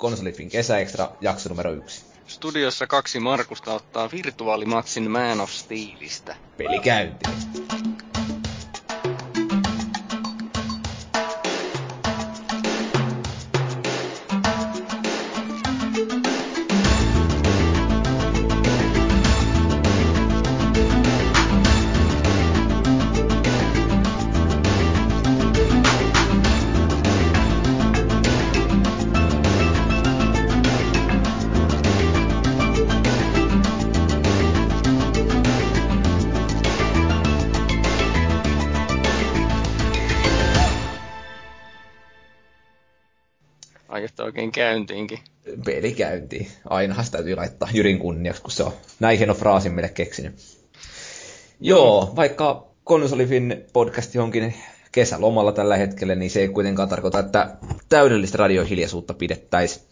Konsolifin kesäekstra, jakso numero yksi. Studiossa kaksi Markusta ottaa virtuaalimatsin Man of Steelistä. Peli käyntiin. Oikein käyntiinkin. Peli käyntiin. Ainahan sitä täytyy laittaa Jyrin kunniaksi, kun se on näin hieno fraasin meille keksinyt. Joo, vaikka Konsolifin podcast onkin kesälomalla tällä hetkellä, niin se ei kuitenkaan tarkoita, että täydellistä radiohiljaisuutta pidettäisiin.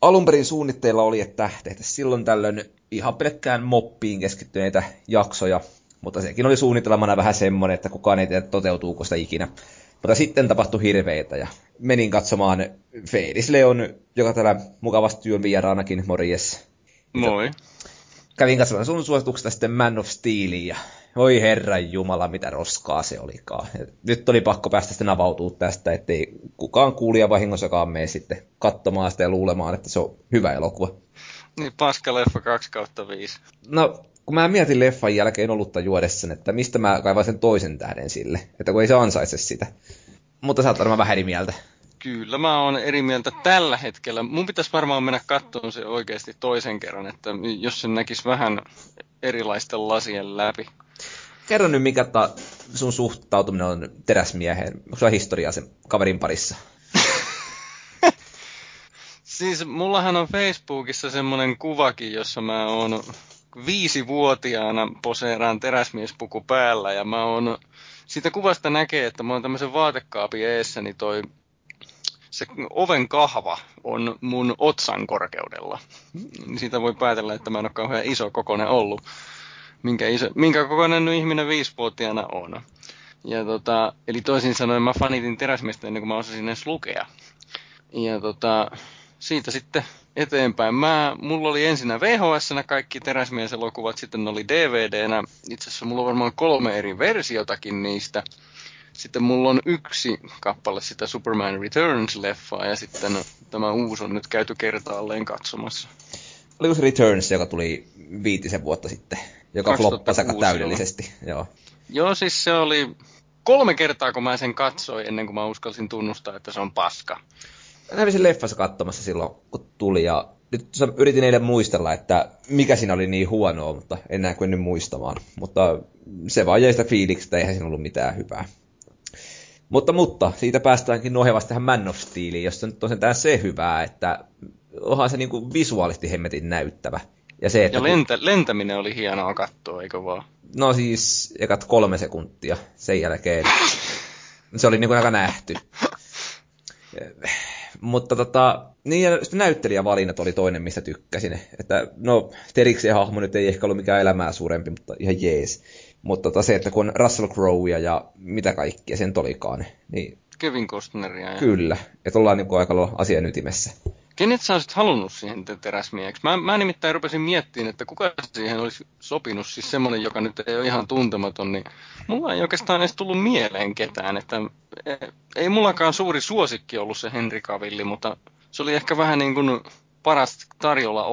alun perin suunnitteilla oli, että tehtäisiin silloin tällöin ihan pelkkään moppiin keskittyneitä jaksoja, mutta sekin oli suunnitelmana vähän semmoinen, että kukaan ei tiedä toteutuuko sitä ikinä. Mutta sitten tapahtui hirveitä ja menin katsomaan Fedis Leon, joka täällä mukavasti työn vieraanakin, morjes. Moi. Kävin katsomaan sun suosituksesta sitten Man of Steelin ja voi herran jumala, mitä roskaa se olikaan. Nyt oli pakko päästä sitten avautua tästä, ettei kukaan kuulija vahingossakaan mene sitten katsomaan sitä ja luulemaan, että se on hyvä elokuva. Niin, paska leffa 2 kautta 5. No, kun mä mietin leffan jälkeen olutta juodessa, että mistä mä kaivan sen toisen tähden sille, että kun ei se ansaitse sitä. Mutta sä oot varmaan vähän eri mieltä. Kyllä mä oon eri mieltä tällä hetkellä. Mun pitäisi varmaan mennä katsomaan se oikeasti toisen kerran, että jos se näkisi vähän erilaisten lasien läpi. Kerro nyt, mikä ta, sun suhtautuminen on teräsmieheen. Onko sulla historiaa sen kaverin parissa? siis mullahan on Facebookissa semmonen kuvakin, jossa mä oon viisivuotiaana poseeraan teräsmiespuku päällä ja mä oon, siitä kuvasta näkee, että mä oon tämmöisen vaatekaapin eessä, niin toi se oven kahva on mun otsan korkeudella. Siitä voi päätellä, että mä en ole kauhean iso kokoinen ollut. Minkä, iso, minkä kokoinen ihminen viisivuotiaana on. Ja tota, eli toisin sanoen mä fanitin teräsmiestä ennen kuin mä osasin edes lukea. Ja tota, siitä sitten eteenpäin. Mä, mulla oli ensinnä vhs kaikki teräsmieselokuvat, sitten ne oli DVD-nä. Itse asiassa mulla on varmaan kolme eri versiotakin niistä. Sitten mulla on yksi kappale sitä Superman Returns-leffaa ja sitten tämä uusi on nyt käyty kertaalleen katsomassa. Oliko se Returns, joka tuli viitisen vuotta sitten, joka floppasi aika täydellisesti? Joo. Joo, siis se oli kolme kertaa, kun mä sen katsoin ennen kuin mä uskalsin tunnustaa, että se on paska. Mä kävin sen leffassa katsomassa silloin, kun tuli, ja nyt yritin eilen muistella, että mikä siinä oli niin huonoa, mutta en kuin nyt muistamaan. Mutta se vaan jäi sitä fiiliksestä, eihän siinä ollut mitään hyvää. Mutta, mutta siitä päästäänkin nohevasti tähän Man of Steeliin, jossa nyt on sentään se hyvää, että onhan se niinku visuaalisesti hemmetin näyttävä. Ja, se, että ja lentä, kun... lentäminen oli hienoa katsoa, eikö vaan? No siis ekat kolme sekuntia sen jälkeen. Se oli niinku aika nähty. Mutta tota, niin ja sitten näyttelijävalinnat oli toinen, mistä tykkäsin. Että no, Teriksen hahmo nyt ei ehkä ollut mikään elämää suurempi, mutta ihan jees. Mutta tota se, että kun Russell Crowe ja mitä kaikkea sen olikaan, niin... Kevin Costneria. Ja... Kyllä, että ollaan niin aika asian ytimessä. Kenet sä olisit halunnut siihen teräsmieheksi? Mä, mä nimittäin rupesin miettimään, että kuka siihen olisi sopinut, siis semmoinen, joka nyt ei ole ihan tuntematon, niin mulla ei oikeastaan edes tullut mieleen ketään, että e, ei mullakaan suuri suosikki ollut se Henri Kavilli, mutta se oli ehkä vähän niin kuin paras tarjolla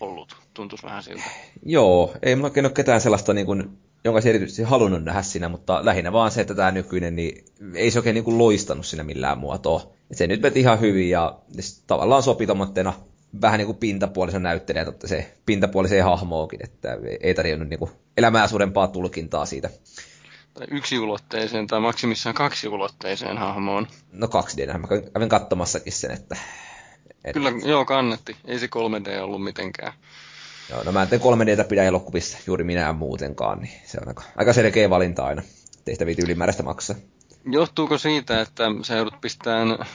ollut, tuntuisi vähän siltä. Joo, ei mulla ole ketään sellaista niin kuin jonka se erityisesti halunnut nähdä siinä, mutta lähinnä vaan se, että tämä nykyinen, niin ei se oikein niin kuin loistanut siinä millään muotoa. Et se nyt veti ihan hyvin ja tavallaan sopi tommottena vähän niin kuin pintapuolisen näyttelijä, että se pintapuoliseen hahmoonkin, että ei tarjonnut niin kuin elämää suurempaa tulkintaa siitä. Tai yksiulotteiseen tai maksimissaan kaksiulotteiseen hahmoon. No kaksi d mä kävin katsomassakin sen, että... että... Kyllä, joo, kannetti. Ei se 3D ollut mitenkään. Joo, no mä en tee 3Dtä pidä elokuvissa juuri minä muutenkaan, niin se on aika, aika selkeä valinta aina. Ei sitä viiti ylimääräistä maksaa. Johtuuko siitä, että sä joudut pistämään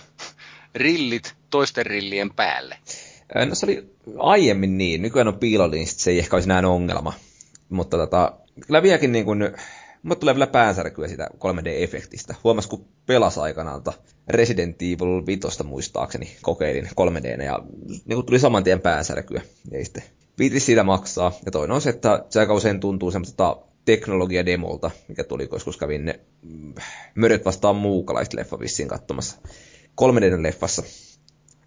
rillit toisten rillien päälle? No se oli aiemmin niin. Nykyään on piilolinsit, se ei ehkä olisi näin ongelma. Mutta tota, kyllä vieläkin niin kuin mutta tulee vielä päänsärkyä sitä 3D-efektistä. Huomas, kun pelas aikanaan Resident Evil 5 muistaakseni kokeilin 3D, ja niin tuli saman tien päänsärkyä. Ei sitten viitis siitä maksaa. Ja toinen on se, että se aika usein tuntuu semmoista teknologiademolta, mikä tuli, koska kävin ne mm, möröt vastaan muukalaista leffa vissiin katsomassa. 3D-leffassa.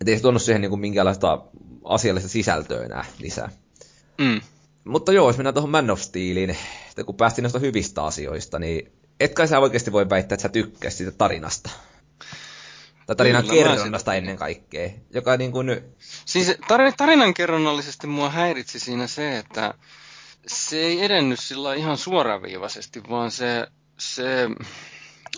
Että ei se tuonut siihen niin kuin minkäänlaista asiallista sisältöä enää lisää. Mm. Mutta joo, jos mennään tuohon Man of Steeliin, että kun päästiin noista hyvistä asioista, niin et kai sä oikeasti voi väittää, että sä tykkäät siitä tarinasta. Tai tarinan Kyllä, kerronnasta ennen kaikkea. Joka niin kuin... Siis tarinan kerronnallisesti mua häiritsi siinä se, että se ei edennyt sillä ihan suoraviivaisesti, vaan se, se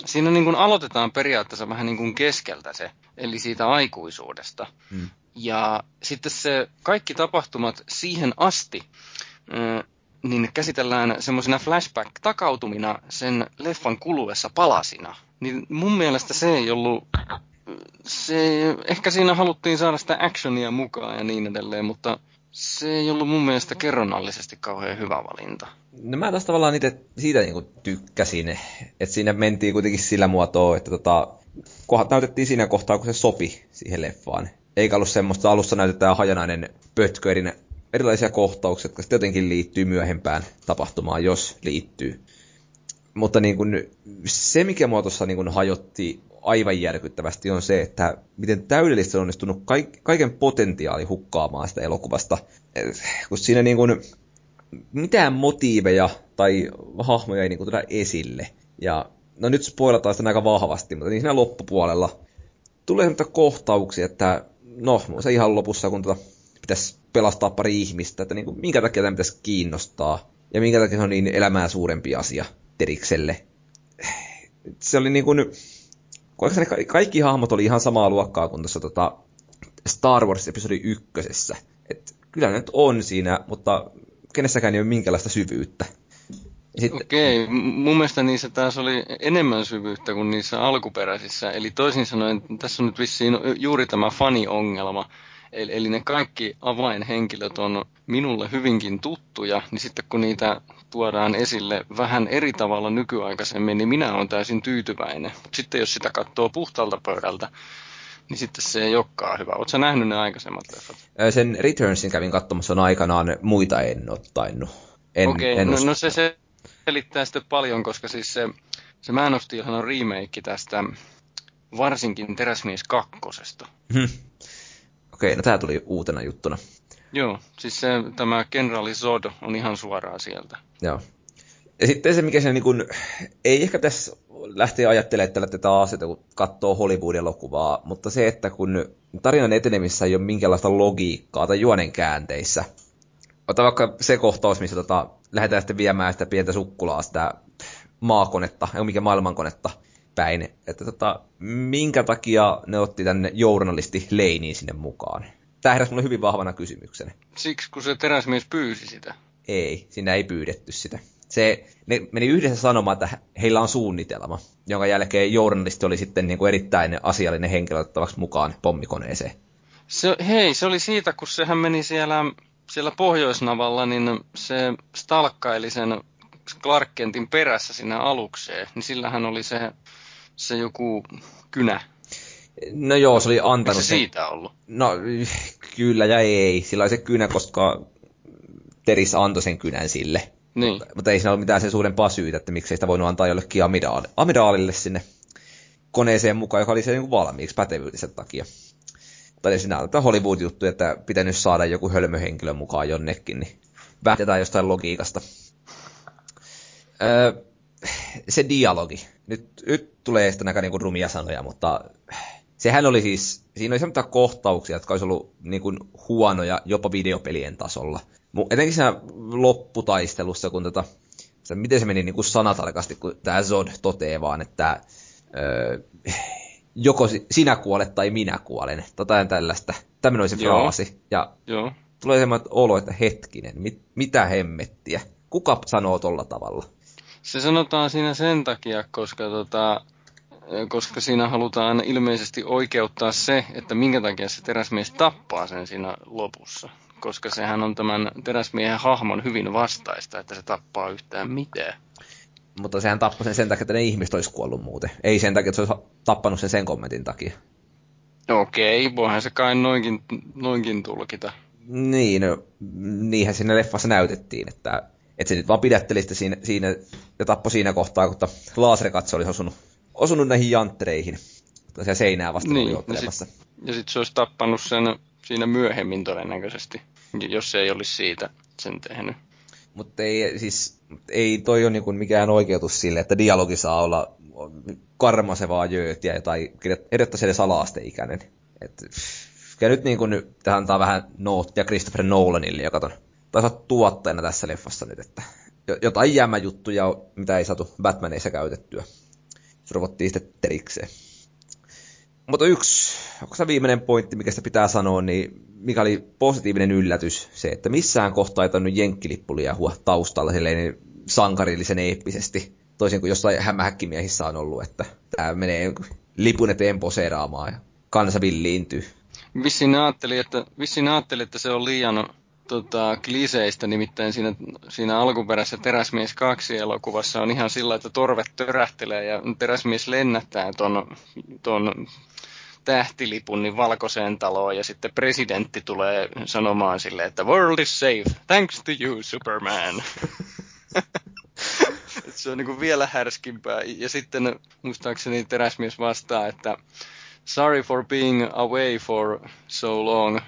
siinä niin kuin aloitetaan periaatteessa vähän niin kuin keskeltä se, eli siitä aikuisuudesta. Hmm. Ja sitten se kaikki tapahtumat siihen asti, niin käsitellään semmoisena flashback-takautumina sen leffan kuluessa palasina. Niin mun mielestä se ei ollut se, ehkä siinä haluttiin saada sitä actionia mukaan ja niin edelleen, mutta se ei ollut mun mielestä kerronnallisesti kauhean hyvä valinta. No mä taas tavallaan itse siitä niinku tykkäsin, että siinä mentiin kuitenkin sillä muotoa, että tota, kohdat näytettiin siinä kohtaa, kun se sopi siihen leffaan. Eikä ollut semmoista, alussa näytetään hajanainen pötkö eri, erilaisia kohtauksia, jotka sitten jotenkin liittyy myöhempään tapahtumaan, jos liittyy. Mutta niin kun, se, mikä mua tuossa niin hajotti aivan järkyttävästi, on se, että miten täydellisesti on onnistunut kaiken potentiaali hukkaamaan sitä elokuvasta. Kun siinä niin kuin, mitään motiiveja tai hahmoja ei niin kuin tuoda esille. Ja no nyt spoilataan sitä aika vahvasti, mutta niin siinä loppupuolella tulee sellaisia kohtauksia, että no se ihan lopussa, kun tuota, pitäisi pelastaa pari ihmistä, että niin kuin, minkä takia tämä pitäisi kiinnostaa ja minkä takia se on niin elämää suurempi asia Terikselle. Se oli niin kuin, kaikki, kaikki hahmot oli ihan samaa luokkaa kuin tuossa tota Star Wars episodi ykkösessä. Et kyllä ne nyt on siinä, mutta kenessäkään ei ole minkäänlaista syvyyttä. Sitten... Okei, mun mielestä niissä taas oli enemmän syvyyttä kuin niissä alkuperäisissä. Eli toisin sanoen, tässä on nyt vissiin juuri tämä fani-ongelma, Eli, eli ne kaikki avainhenkilöt on minulle hyvinkin tuttuja, niin sitten kun niitä tuodaan esille vähän eri tavalla nykyaikaisemmin, niin minä olen täysin tyytyväinen. Mutta sitten jos sitä katsoo puhtalta pöydältä, niin sitten se ei olekaan hyvä. Oletko nähnyt ne aikaisemmat leffat? Sen Returnsin kävin katsomassa on aikanaan, muita en ole tainnut. En, Okei, en no, no se, se selittää sitten paljon, koska siis se, se Man of Steel on remake tästä varsinkin Teräsmies kakkosesta. Hmm. Okei, no tämä tuli uutena juttuna. Joo, siis se, tämä kenraali Zod on ihan suoraan sieltä. Joo. Ja sitten se, mikä se niin kuin, ei ehkä tässä lähteä ajattelemaan tällä taas, että kun katsoo Hollywood-elokuvaa, mutta se, että kun tarinan etenemissä ei ole minkäänlaista logiikkaa tai juonen käänteissä, ota vaikka se kohtaus, missä tota, lähdetään sitten viemään sitä pientä sukkulaa, sitä maakonetta, ei mikä maailmankonetta, päin, että tota, minkä takia ne otti tänne journalisti Leiniin sinne mukaan? Tämä heräsi mulle hyvin vahvana kysymyksen. Siksi, kun se teräsmies pyysi sitä? Ei, siinä ei pyydetty sitä. Se, ne meni yhdessä sanomaan, että heillä on suunnitelma, jonka jälkeen journalisti oli sitten niin kuin erittäin asiallinen henkilö ottavaksi mukaan pommikoneeseen. Se, hei, se oli siitä, kun sehän meni siellä, siellä Pohjoisnavalla, niin se stalkkaili sen Clark Kentin perässä sinne alukseen, niin sillähän oli se se joku kynä? No joo, se oli antanut se siitä ollut? No kyllä ja ei. Sillä oli se kynä, koska Teris antoi sen kynän sille. Niin. Mutta, mutta ei siinä ole mitään sen suurempaa syytä, että miksei sitä voinut antaa jollekin amidaali, amidaalille sinne koneeseen mukaan, joka oli se niin valmiiksi pätevyytensä takia. Tai siinä on Hollywood-juttu, että pitänyt saada joku hölmöhenkilö mukaan jonnekin, niin vähtetään jostain logiikasta. Öö, se dialogi. Nyt, nyt tulee sitten aika niinku rumia sanoja, mutta sehän oli siis, siinä oli semmoisia kohtauksia, jotka olisi ollut niin kuin huonoja jopa videopelien tasolla. Etenkin siinä lopputaistelussa, kun tota, se, miten se meni niin kuin sanatarkasti, kun tämä Zod toteaa vaan, että öö, joko sinä kuolet tai minä kuolen. Tota tällaista. Tämmöinen oli se Joo. fraasi. Ja Joo. tulee semmoinen olo, että hetkinen, mit, mitä hemmettiä. Kuka sanoo tolla tavalla? Se sanotaan siinä sen takia, koska, tota, koska siinä halutaan ilmeisesti oikeuttaa se, että minkä takia se teräsmies tappaa sen siinä lopussa. Koska sehän on tämän teräsmiehen hahmon hyvin vastaista, että se tappaa yhtään mitään. Mutta sehän tappoi sen sen takia, että ne ihmiset olisi kuollut muuten. Ei sen takia, että se olisi tappanut sen sen kommentin takia. Okei, voihan se kai noinkin, noinkin tulkita. Niin, no, niinhän siinä leffassa näytettiin, että, että se nyt vaan pidätteli sitä siinä, siinä ja tappoi siinä kohtaa, kun laserikatse olisi osunut, osunut näihin janttereihin. Se seinää vasta niin, oli ja sitten sit se olisi tappanut sen siinä myöhemmin todennäköisesti, jos se ei olisi siitä sen tehnyt. Mutta ei, siis, ei toi ole niinku mikään oikeutus sille, että dialogi saa olla karmasevaa jöötiä tai edettäisi edes ala-asteikäinen. Et, ja nyt niin kuin, tähän antaa vähän noottia Christopher Nolanille, joka on taisi tuottajana tässä leffassa nyt, että jotain jäämäjuttuja, mitä ei saatu Batmaneissa käytettyä. Se rovottiin sitten terikseen. Mutta yksi, onko se viimeinen pointti, mikä sitä pitää sanoa, niin mikä oli positiivinen yllätys, se, että missään kohtaa ei tainnut jenkkilippulia hua taustalla silleen sankarillisen eeppisesti, toisin kuin jossain hämähäkkimiehissä on ollut, että tämä menee lipun eteen poseeraamaan ja kansa villiintyy. Vissiin ajattelin, että, vissiin ajattelin, että se on liian tota, kliseistä, nimittäin siinä, siinä alkuperäisessä Teräsmies 2 elokuvassa on ihan sillä, että torvet törähtelee ja Teräsmies lennättää ton, ton tähtilipun niin valkoiseen taloon ja sitten presidentti tulee sanomaan sille, että world is safe, thanks to you Superman. se on niin vielä härskimpää. Ja sitten muistaakseni teräsmies vastaa, että sorry for being away for so long.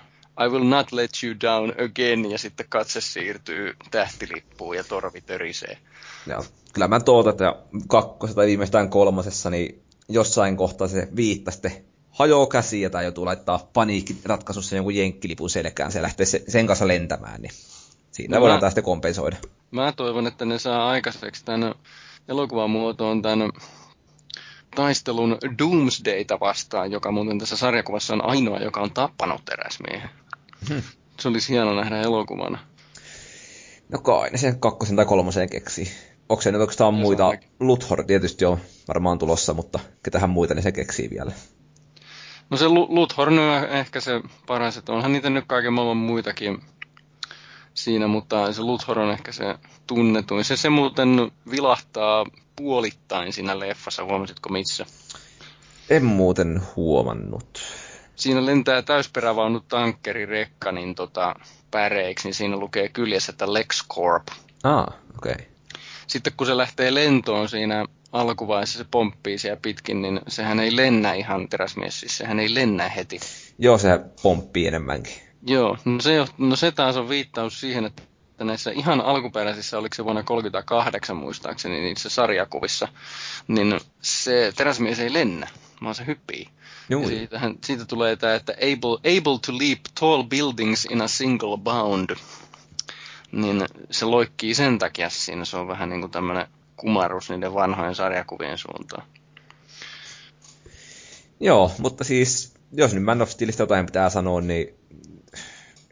I will not let you down again. Ja sitten katse siirtyy tähtilippuun ja torvi törisee. Joo. Kyllä mä tuota, että kakkosessa tai viimeistään kolmosessa, niin jossain kohtaa se viittasti hajoaa käsiä tai joutuu laittaa paniikkiratkaisussa jonkun jenkkilipun selkään, se lähtee sen kanssa lentämään, niin siinä no voidaan sitten kompensoida. Mä toivon, että ne saa aikaiseksi tämän elokuvan muotoon tämän taistelun Doomsdayta vastaan, joka muuten tässä sarjakuvassa on ainoa, joka on tappanut teräsmiehen. Se olisi hieno nähdä elokuvana. No kai ne sen kakkosen tai kolmosen keksii. Onko se nyt oikeastaan muita? Luthor tietysti on varmaan tulossa, mutta ketähän muita ne se keksii vielä. No se Luthor on ehkä se paras, että onhan niitä nyt kaiken maailman muitakin siinä, mutta se Luthor on ehkä se tunnetuin. Se, se muuten vilahtaa puolittain siinä leffassa, huomasitko missä? En muuten huomannut. Siinä lentää täysperävaunu tankkerirekka niin tota, päreiksi, niin siinä lukee kyljessä, että LexCorp. Ah, okei. Okay. Sitten kun se lähtee lentoon siinä alkuvaiheessa se pomppii siellä pitkin, niin sehän ei lennä ihan teräsmies, siis sehän ei lennä heti. Joo, se pomppii enemmänkin. Joo, no se, no se taas on viittaus siihen, että näissä ihan alkuperäisissä, oliko se vuonna 38 muistaakseni, niissä sarjakuvissa, niin se teräsmies ei lennä, vaan se hyppii. Ja siitähän, siitä tulee tämä, että able, able to leap tall buildings in a single bound. Niin se loikkii sen takia siinä, se on vähän niin kuin tämmöinen kumarus niiden vanhojen sarjakuvien suuntaan. Joo, mutta siis, jos nyt Man of Steelista jotain pitää sanoa, niin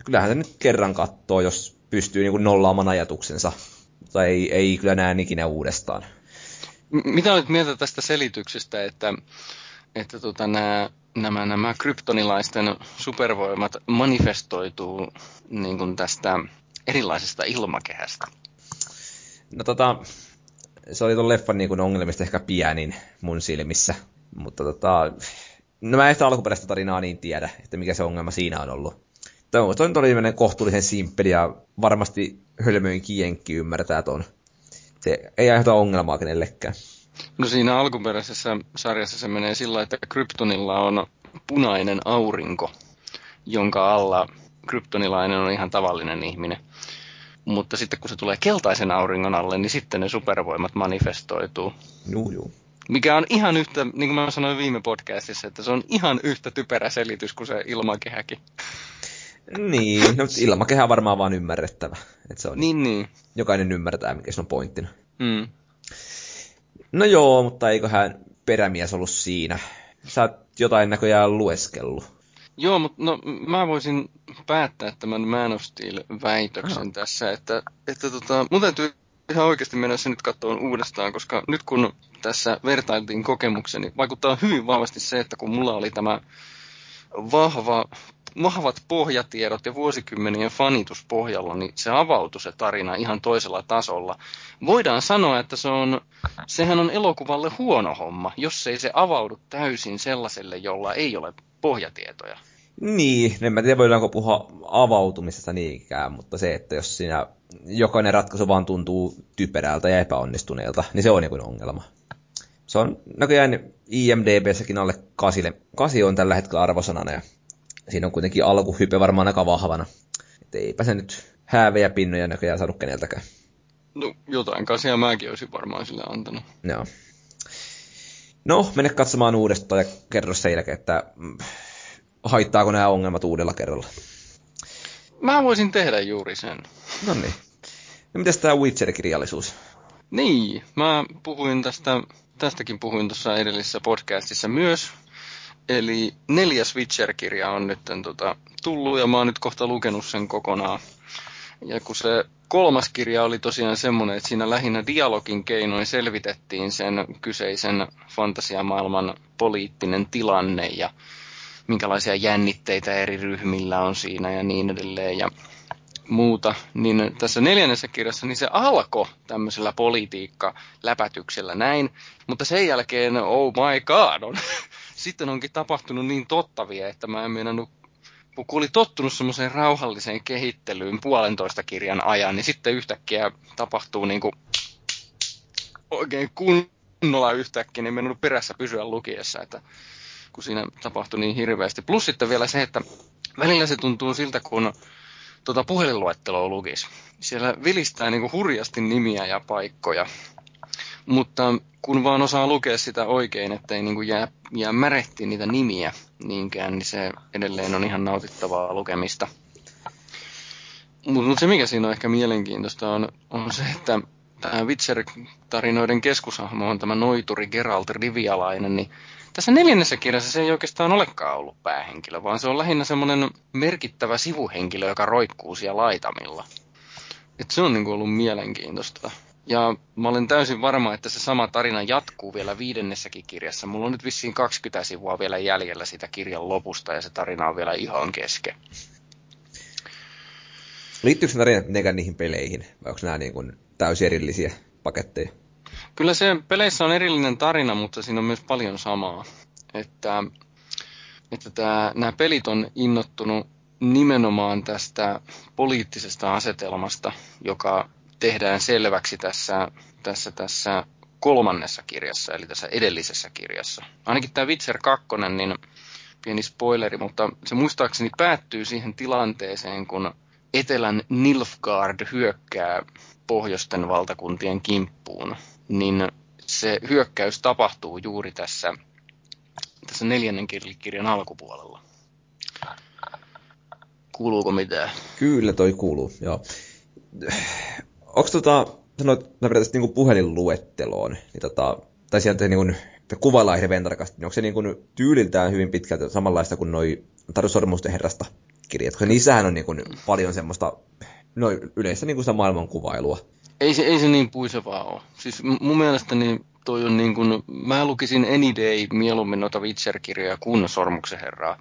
kyllähän se nyt kerran katsoo, jos pystyy niin kuin nollaamaan ajatuksensa. Tai ei, ei kyllä näe ikinä uudestaan. Mitä olet mieltä tästä selityksestä, että, että tota, nämä, nämä, nämä kryptonilaisten supervoimat manifestoituu niin kuin tästä erilaisesta ilmakehästä? No tota, se oli tuon leffan niin ongelmista ehkä pienin mun silmissä. Mutta tota, no mä en sitä alkuperäistä tarinaa niin tiedä, että mikä se ongelma siinä on ollut. Tämä on todellinen kohtuullisen simppeli ja varmasti hölmöinkin jenkki ymmärtää ton. Se ei aiheuta ongelmaa kenellekään. No siinä alkuperäisessä sarjassa se menee sillä, että Kryptonilla on punainen aurinko, jonka alla kryptonilainen on ihan tavallinen ihminen. Mutta sitten kun se tulee keltaisen auringon alle, niin sitten ne supervoimat manifestoituu. Juu, juu. Mikä on ihan yhtä, niin kuin mä sanoin viime podcastissa, että se on ihan yhtä typerä selitys kuin se ilmakehäkin. Niin, no ilmakehä on varmaan vaan ymmärrettävä. Että se on, niin, niin. Jokainen ymmärtää, mikä se on pointtina. Mm. No joo, mutta eiköhän perämies ollut siinä. Sä oot jotain näköjään lueskellut. Joo, mutta no, mä voisin päättää tämän Man of Steel-väitöksen Aha. tässä, että, että tota, mun täytyy ihan oikeasti mennä se nyt katsomaan uudestaan, koska nyt kun tässä vertailtiin kokemukseni, vaikuttaa hyvin vahvasti se, että kun mulla oli tämä vahva vahvat pohjatiedot ja vuosikymmenien fanituspohjalla, niin se avautui se tarina ihan toisella tasolla. Voidaan sanoa, että se on, sehän on elokuvalle huono homma, jos ei se avaudu täysin sellaiselle, jolla ei ole pohjatietoja. Niin, en mä tiedä voidaanko puhua avautumisesta niinkään, mutta se, että jos siinä jokainen ratkaisu vaan tuntuu typerältä ja epäonnistuneelta, niin se on joku ongelma. Se on näköjään IMDBssäkin alle kasille. Kasi on tällä hetkellä arvosanana ja siinä on kuitenkin alkuhype varmaan aika vahvana. Että eipä se nyt häävejä pinnoja näköjään saanut keneltäkään. No jotain kasia mäkin olisin varmaan sille antanut. Joo. No, mene katsomaan uudestaan ja kerro sen jälkeen, että mm, haittaako nämä ongelmat uudella kerralla. Mä voisin tehdä juuri sen. No niin. No mitäs tämä Witcher-kirjallisuus? Niin, mä puhuin tästä, tästäkin puhuin tuossa edellisessä podcastissa myös. Eli neljäs Witcher-kirja on nyt tota, tullut ja mä oon nyt kohta lukenut sen kokonaan. Ja kun se kolmas kirja oli tosiaan semmoinen, että siinä lähinnä dialogin keinoin selvitettiin sen kyseisen fantasiamaailman poliittinen tilanne ja minkälaisia jännitteitä eri ryhmillä on siinä ja niin edelleen ja muuta, niin tässä neljännessä kirjassa niin se alkoi tämmöisellä politiikka-läpätyksellä näin, mutta sen jälkeen, oh my god, on, sitten onkin tapahtunut niin tottavia, että mä en meinannut kun oli tottunut semmoiseen rauhalliseen kehittelyyn puolentoista kirjan ajan, niin sitten yhtäkkiä tapahtuu niin kuin oikein kunnolla yhtäkkiä, niin mennyt perässä pysyä lukiessa, että kun siinä tapahtui niin hirveästi. Plus sitten vielä se, että välillä se tuntuu siltä, kun tuota puhelinluetteloa lukisi. Siellä vilistää niin kuin hurjasti nimiä ja paikkoja, mutta kun vaan osaa lukea sitä oikein, ettei niin kuin jää, jää märehtiin niitä nimiä niinkään, niin se edelleen on ihan nautittavaa lukemista. Mutta mut se, mikä siinä on ehkä mielenkiintoista, on, on se, että tämä Witcher-tarinoiden keskushahmo on tämä noituri Geralt Rivialainen, niin tässä neljännessä kirjassa se ei oikeastaan olekaan ollut päähenkilö, vaan se on lähinnä semmoinen merkittävä sivuhenkilö, joka roikkuu siellä laitamilla. Et se on niinku ollut mielenkiintoista. Ja mä olen täysin varma, että se sama tarina jatkuu vielä viidennessäkin kirjassa. Mulla on nyt vissiin 20 sivua vielä jäljellä sitä kirjan lopusta ja se tarina on vielä ihan kesken. Liittyykö se tarina mitenkään niihin peleihin vai onko nämä niin kuin täysin erillisiä paketteja? Kyllä se peleissä on erillinen tarina, mutta siinä on myös paljon samaa. Että, että tämä, nämä pelit on innottunut nimenomaan tästä poliittisesta asetelmasta, joka tehdään selväksi tässä, tässä, tässä kolmannessa kirjassa, eli tässä edellisessä kirjassa. Ainakin tämä Witcher 2, niin pieni spoileri, mutta se muistaakseni päättyy siihen tilanteeseen, kun etelän Nilfgaard hyökkää pohjoisten valtakuntien kimppuun niin se hyökkäys tapahtuu juuri tässä, tässä neljännen kirjan alkupuolella. Kuuluuko mitään? Kyllä toi kuuluu, joo. Onko tota, sanoit, että periaatteessa niin puhelinluetteloon, niin tota, tai sieltä niin kuvaillaan hirveän tarkasti, niin onko se niin kuin tyyliltään hyvin pitkälti samanlaista kuin noi Taru Sormusten herrasta kirjat, koska niissähän on niin kuin paljon semmoista no, yleistä niin kuin sitä maailmankuvailua. Ei se, ei se niin puisevaa ole. Siis mun mielestäni toi on niin kuin, mä lukisin Any Day mieluummin noita Witcher-kirjoja kuin Sormuksen herraa.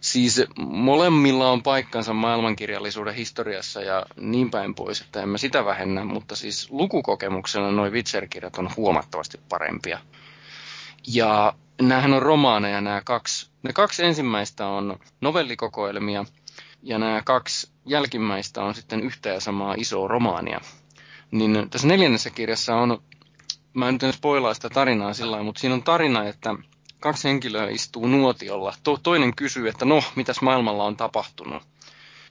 Siis molemmilla on paikkansa maailmankirjallisuuden historiassa ja niin päin pois, että en mä sitä vähennä, mutta siis lukukokemuksena noin Witcher-kirjat on huomattavasti parempia. Ja näähän on romaaneja nämä kaksi. Ne kaksi ensimmäistä on novellikokoelmia ja nämä kaksi jälkimmäistä on sitten yhtä ja samaa isoa romaania. Niin tässä neljännessä kirjassa on, mä en nyt en spoilaa sitä tarinaa sillä mutta siinä on tarina, että kaksi henkilöä istuu nuotiolla. To, toinen kysyy, että no, mitäs maailmalla on tapahtunut.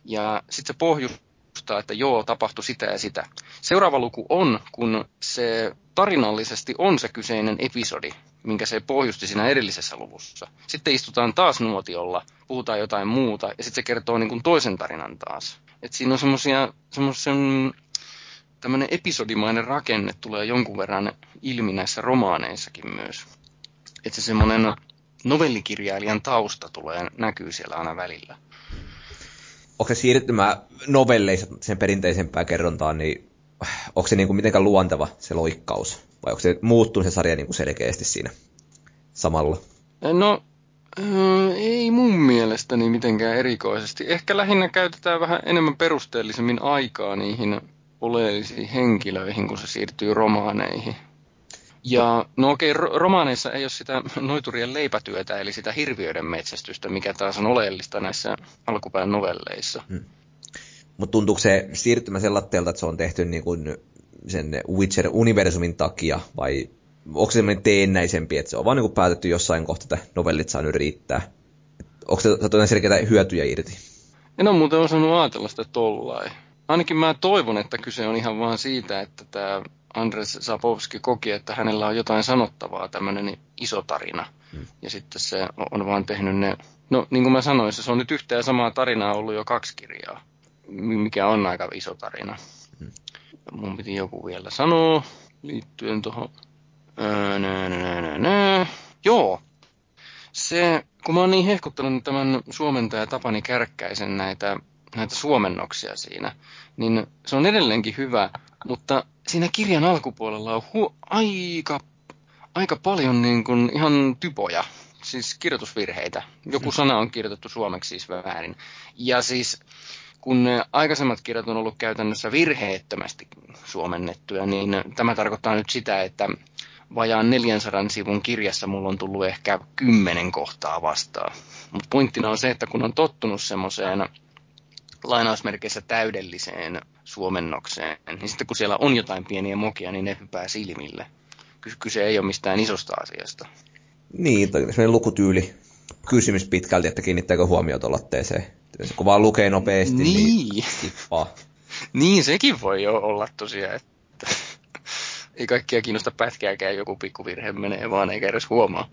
Ja sitten se pohjustaa, että joo, tapahtui sitä ja sitä. Seuraava luku on, kun se tarinallisesti on se kyseinen episodi, minkä se pohjusti siinä edellisessä luvussa. Sitten istutaan taas nuotiolla, puhutaan jotain muuta, ja sitten se kertoo niin kuin toisen tarinan taas. Et siinä on semmoisia tämmöinen episodimainen rakenne tulee jonkun verran ilmi näissä romaaneissakin myös. Että se semmoinen novellikirjailijan tausta tulee, näkyy siellä aina välillä. Onko se siirtymä novelleissa sen perinteisempään kerrontaan, niin onko se niin kuin mitenkään luonteva se loikkaus? Vai onko se muuttunut se sarja niin kuin selkeästi siinä samalla? No, Öö, ei mun mielestäni mitenkään erikoisesti. Ehkä lähinnä käytetään vähän enemmän perusteellisemmin aikaa niihin oleellisiin henkilöihin, kun se siirtyy romaaneihin. Ja no okei, okay, romaaneissa ei ole sitä noiturien leipätyötä, eli sitä hirviöiden metsästystä, mikä taas on oleellista näissä alkupään novelleissa. Hmm. Mutta tuntuuko se siirtymä sellaisella, että se on tehty niin kuin sen Witcher-universumin takia, vai onko se semmoinen teennäisempi, että se on vaan niin päätetty jossain kohtaa, että novellit saa nyt riittää? Onko se saatu selkeitä hyötyjä irti? En ole muuten osannut ajatella sitä tollain. Ainakin mä toivon, että kyse on ihan vaan siitä, että tämä Andres Sapowski koki, että hänellä on jotain sanottavaa, tämmöinen iso tarina. Hmm. Ja sitten se on vaan tehnyt ne, no niin kuin mä sanoin, se on nyt yhtä ja samaa tarinaa ollut jo kaksi kirjaa, mikä on aika iso tarina. Hmm. Mun piti joku vielä sanoa liittyen tuohon. Joo, se, kun mä oon niin hehkuttanut tämän suomentaja Tapani Kärkkäisen näitä, näitä suomennoksia siinä, niin se on edelleenkin hyvä, mutta siinä kirjan alkupuolella on hu- aika, aika paljon niin kuin ihan typoja, siis kirjoitusvirheitä. Joku sana on kirjoitettu suomeksi siis väärin. Ja siis kun ne aikaisemmat kirjat on ollut käytännössä virheettömästi suomennettuja, niin tämä tarkoittaa nyt sitä, että vajaan 400 sivun kirjassa mulla on tullut ehkä kymmenen kohtaa vastaan. Mutta pointtina on se, että kun on tottunut semmoiseen lainausmerkeissä täydelliseen suomennokseen, niin sitten kun siellä on jotain pieniä mokia, niin ne hypää silmille. Kyse ei ole mistään isosta asiasta. Niin, on lukutyyli kysymys pitkälti, että kiinnittääkö huomiota lotteeseen. Kun vaan lukee nopeasti, niin, niin niin, sekin voi jo olla tosiaan, että ei kaikkia kiinnosta pätkääkään, joku pikkuvirhe menee vaan eikä edes huomaa.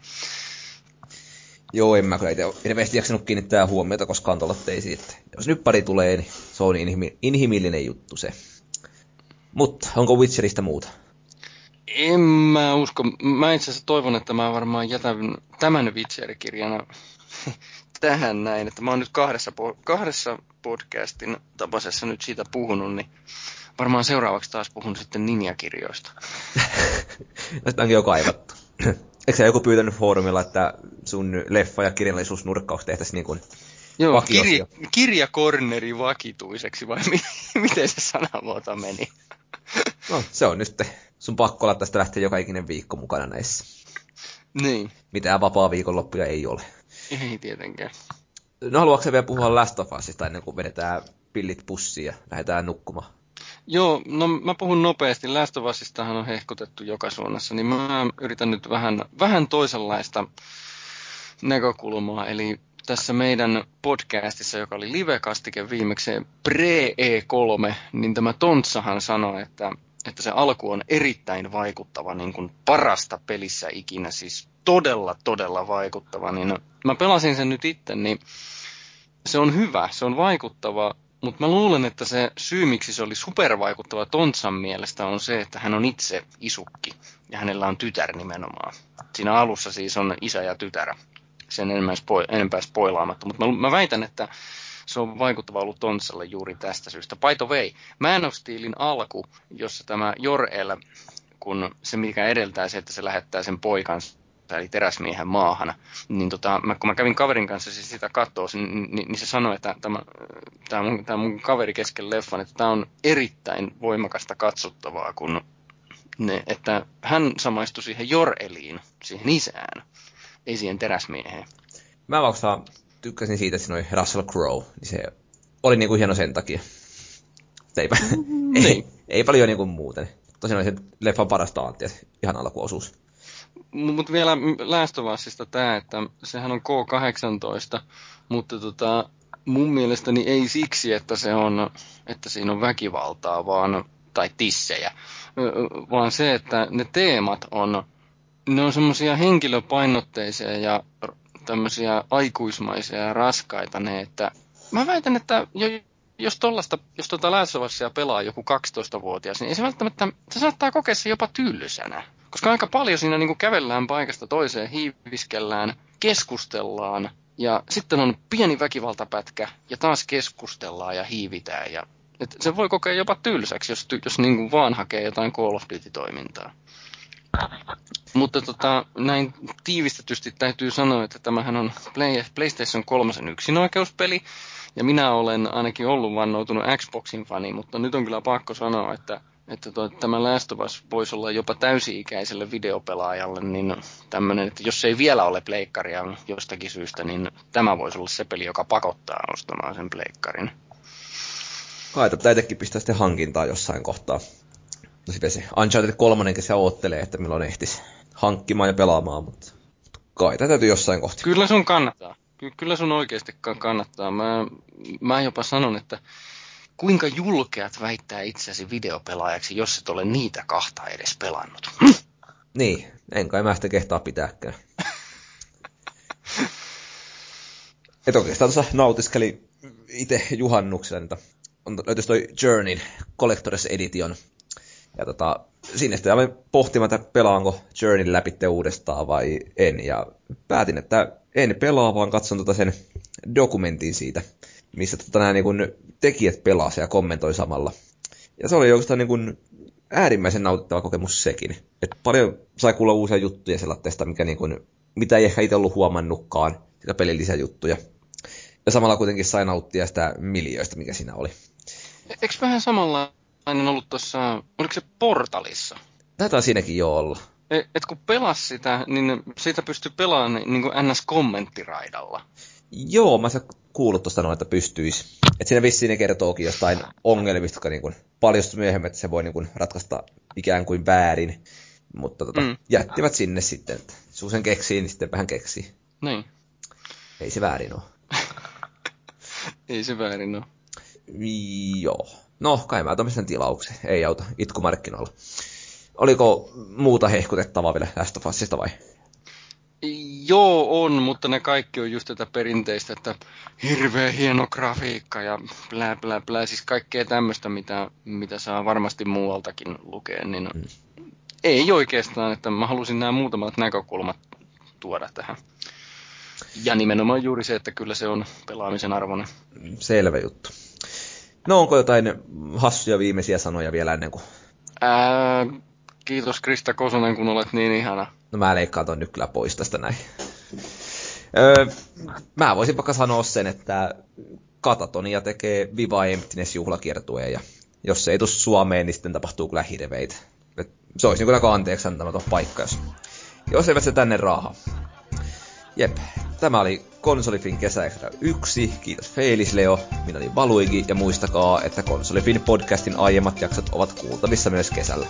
Joo, en mä kyllä hirveästi jaksanut kiinnittää huomiota koskaan tolotteisiin. Että jos nyt pari tulee, niin se on inhimi- inhimillinen juttu se. Mutta onko Witcheristä muuta? En mä usko. Mä itse asiassa toivon, että mä varmaan jätän tämän Witcher-kirjana tähän näin, että mä oon nyt kahdessa, kahdessa podcastin tapaisessa nyt siitä puhunut, niin varmaan seuraavaksi taas puhun sitten ninjakirjoista. Tästä onkin jo kaivattu. Eikö sä joku pyytänyt foorumilla, että sun leffa- ja kirjallisuusnurkkaus tehtäisiin niin kuin Joo, kirja, kirjakorneri vakituiseksi, vai mi- miten se sanamuoto meni? no, se on nyt. Sun pakko olla tästä lähteä joka ikinen viikko mukana näissä. Niin. Mitään vapaa viikonloppuja ei ole. Ei tietenkään. No haluatko vielä puhua Last of Usista ennen kuin vedetään pillit pussiin ja lähdetään nukkumaan? Joo, no mä puhun nopeasti. Usistahan on hehkutettu joka suunnassa, niin mä yritän nyt vähän, vähän toisenlaista näkökulmaa. Eli tässä meidän podcastissa, joka oli live-kastike viimeksi Pre-E3, niin tämä Tontsahan sanoi, että, että se alku on erittäin vaikuttava, niin kuin parasta pelissä ikinä, siis todella, todella vaikuttava. Niin mä pelasin sen nyt itse, niin se on hyvä, se on vaikuttava, mutta mä luulen, että se syy, miksi se oli supervaikuttava Tontsan mielestä, on se, että hän on itse isukki ja hänellä on tytär nimenomaan. Siinä alussa siis on isä ja tytär, sen enempää, spo, enempää spoilaamatta, mutta mä, mä väitän, että se on vaikuttava ollut Tontsalle juuri tästä syystä. By the way, Man of Steelin alku, jossa tämä Jor-El, kun se mikä edeltää se, että se lähettää sen poikansa eli teräsmiehen maahan, niin tota, mä, kun mä kävin kaverin kanssa siis sitä katsoa, niin, niin, niin, se sanoi, että tämä, tämä, mun, tämä mun kaveri kesken leffan, että tämä on erittäin voimakasta katsottavaa, kun ne, että hän samaistui siihen Jor-Eliin, siihen isään, ei siihen teräsmieheen. Mä vaikka tykkäsin siitä, että siinä oli Russell Crowe, niin se oli niinku hieno sen takia. Eipä, niin. ei, ei paljon niinku muuten. Tosiaan oli se leffan parasta antia, ihan alkuosuus. Mutta vielä Usista tämä, että sehän on K18, mutta tota, mun mielestäni ei siksi, että se on, että siinä on väkivaltaa, vaan, tai tissejä, vaan se, että ne teemat on, ne on semmoisia henkilöpainotteisia ja tämmöisiä aikuismaisia ja raskaita ne, että mä väitän, että jo, jos tollasta, jos tuota pelaa joku 12-vuotias, niin ei se välttämättä, se saattaa kokea se jopa tyllysänä. Koska aika paljon siinä niin kuin kävellään paikasta toiseen, hiiviskellään, keskustellaan ja sitten on pieni väkivaltapätkä ja taas keskustellaan ja hiivitään. Ja, et se voi kokea jopa tylsäksi, jos, jos niin kuin vaan hakee jotain Call of Duty-toimintaa. Mutta tota, näin tiivistetysti täytyy sanoa, että tämähän on Play, PlayStation 3 yksinoikeuspeli, ja minä olen ainakin ollut vannoutunut Xboxin fani, mutta nyt on kyllä pakko sanoa, että, että tuo, tämä Last of Us voisi olla jopa täysi-ikäiselle videopelaajalle, niin tämmöinen, että jos ei vielä ole pleikkaria jostakin syystä, niin tämä voisi olla se peli, joka pakottaa ostamaan sen pleikkarin. Kai tätä itsekin pistää sitten hankintaa jossain kohtaa. No sitten se Uncharted 3 se oottelee, että milloin ehtisi hankkimaan ja pelaamaan, mutta kai tätä täytyy jossain kohtaa. Kyllä sun kannattaa. Ky- kyllä sun oikeasti kannattaa. Mä, mä jopa sanon, että kuinka julkeat väittää itseäsi videopelaajaksi, jos et ole niitä kahta edes pelannut. Niin, en kai mä sitä kehtaa pitääkään. Et oikeastaan tuossa nautiskeli itse juhannuksena, että on, löytyisi toi Journey Collector's Edition. Ja tota, sinne sitten aloin pohtimaan, että pelaanko Journey läpi uudestaan vai en. Ja päätin, että en pelaa, vaan katson tota sen dokumentin siitä, missä tota nämä niin tekijät pelasivat ja kommentoi samalla. Ja se oli oikeastaan niin kun, äärimmäisen nautittava kokemus sekin. Et paljon sai kuulla uusia juttuja sellaista, mikä niin kun, mitä ei ehkä itse ollut huomannutkaan, sitä pelin lisäjuttuja. Ja samalla kuitenkin sai nauttia sitä miljöistä, mikä siinä oli. Eikö vähän samanlainen ollut tuossa, oliko se Portalissa? Taitaa siinäkin jo olla. Et, et kun pelas sitä, niin siitä pystyy pelaamaan niin kuin NS-kommenttiraidalla. Joo, mä oon kuullut tuosta noin, että pystyisi. Että siinä vissiin ne kertookin jostain ongelmista, jotka niin paljastui myöhemmin, että se voi niin kuin ratkaista ikään kuin väärin. Mutta tota, mm. jättivät sinne sitten, että sun sen keksii, niin sitten vähän keksii. Niin. Ei se väärin ole. Ei se väärin ole. Joo. No, kai mä tämmöisen tilauksen. Ei auta itkumarkkinoilla. Oliko muuta hehkutettavaa vielä Last of Usista vai? Joo, on, mutta ne kaikki on just tätä perinteistä, että hirveä hieno grafiikka ja blä blä blä, siis kaikkea tämmöistä, mitä, mitä saa varmasti muualtakin lukea, niin mm. ei oikeastaan, että mä halusin nämä muutamat näkökulmat tuoda tähän. Ja nimenomaan juuri se, että kyllä se on pelaamisen arvoinen. Selvä juttu. No onko jotain hassuja viimeisiä sanoja vielä ennen kuin... Ää, kiitos Krista Kosonen, kun olet niin ihana. No mä leikkaan ton nyt kyllä pois tästä näin. Öö, mä voisin vaikka sanoa sen, että Katatonia tekee Viva Emptiness juhlakiertueen ja jos se ei tule Suomeen, niin sitten tapahtuu kyllä hirveitä. Se olisi kyllä anteeksi antamaton paikka, jos, jos eivät se tänne raaha. Jep, tämä oli Konsolifin kesäekstra 1. Kiitos Feilis Leo, minä olin Valuigi ja muistakaa, että Konsolifin podcastin aiemmat jaksot ovat kuultavissa myös kesällä.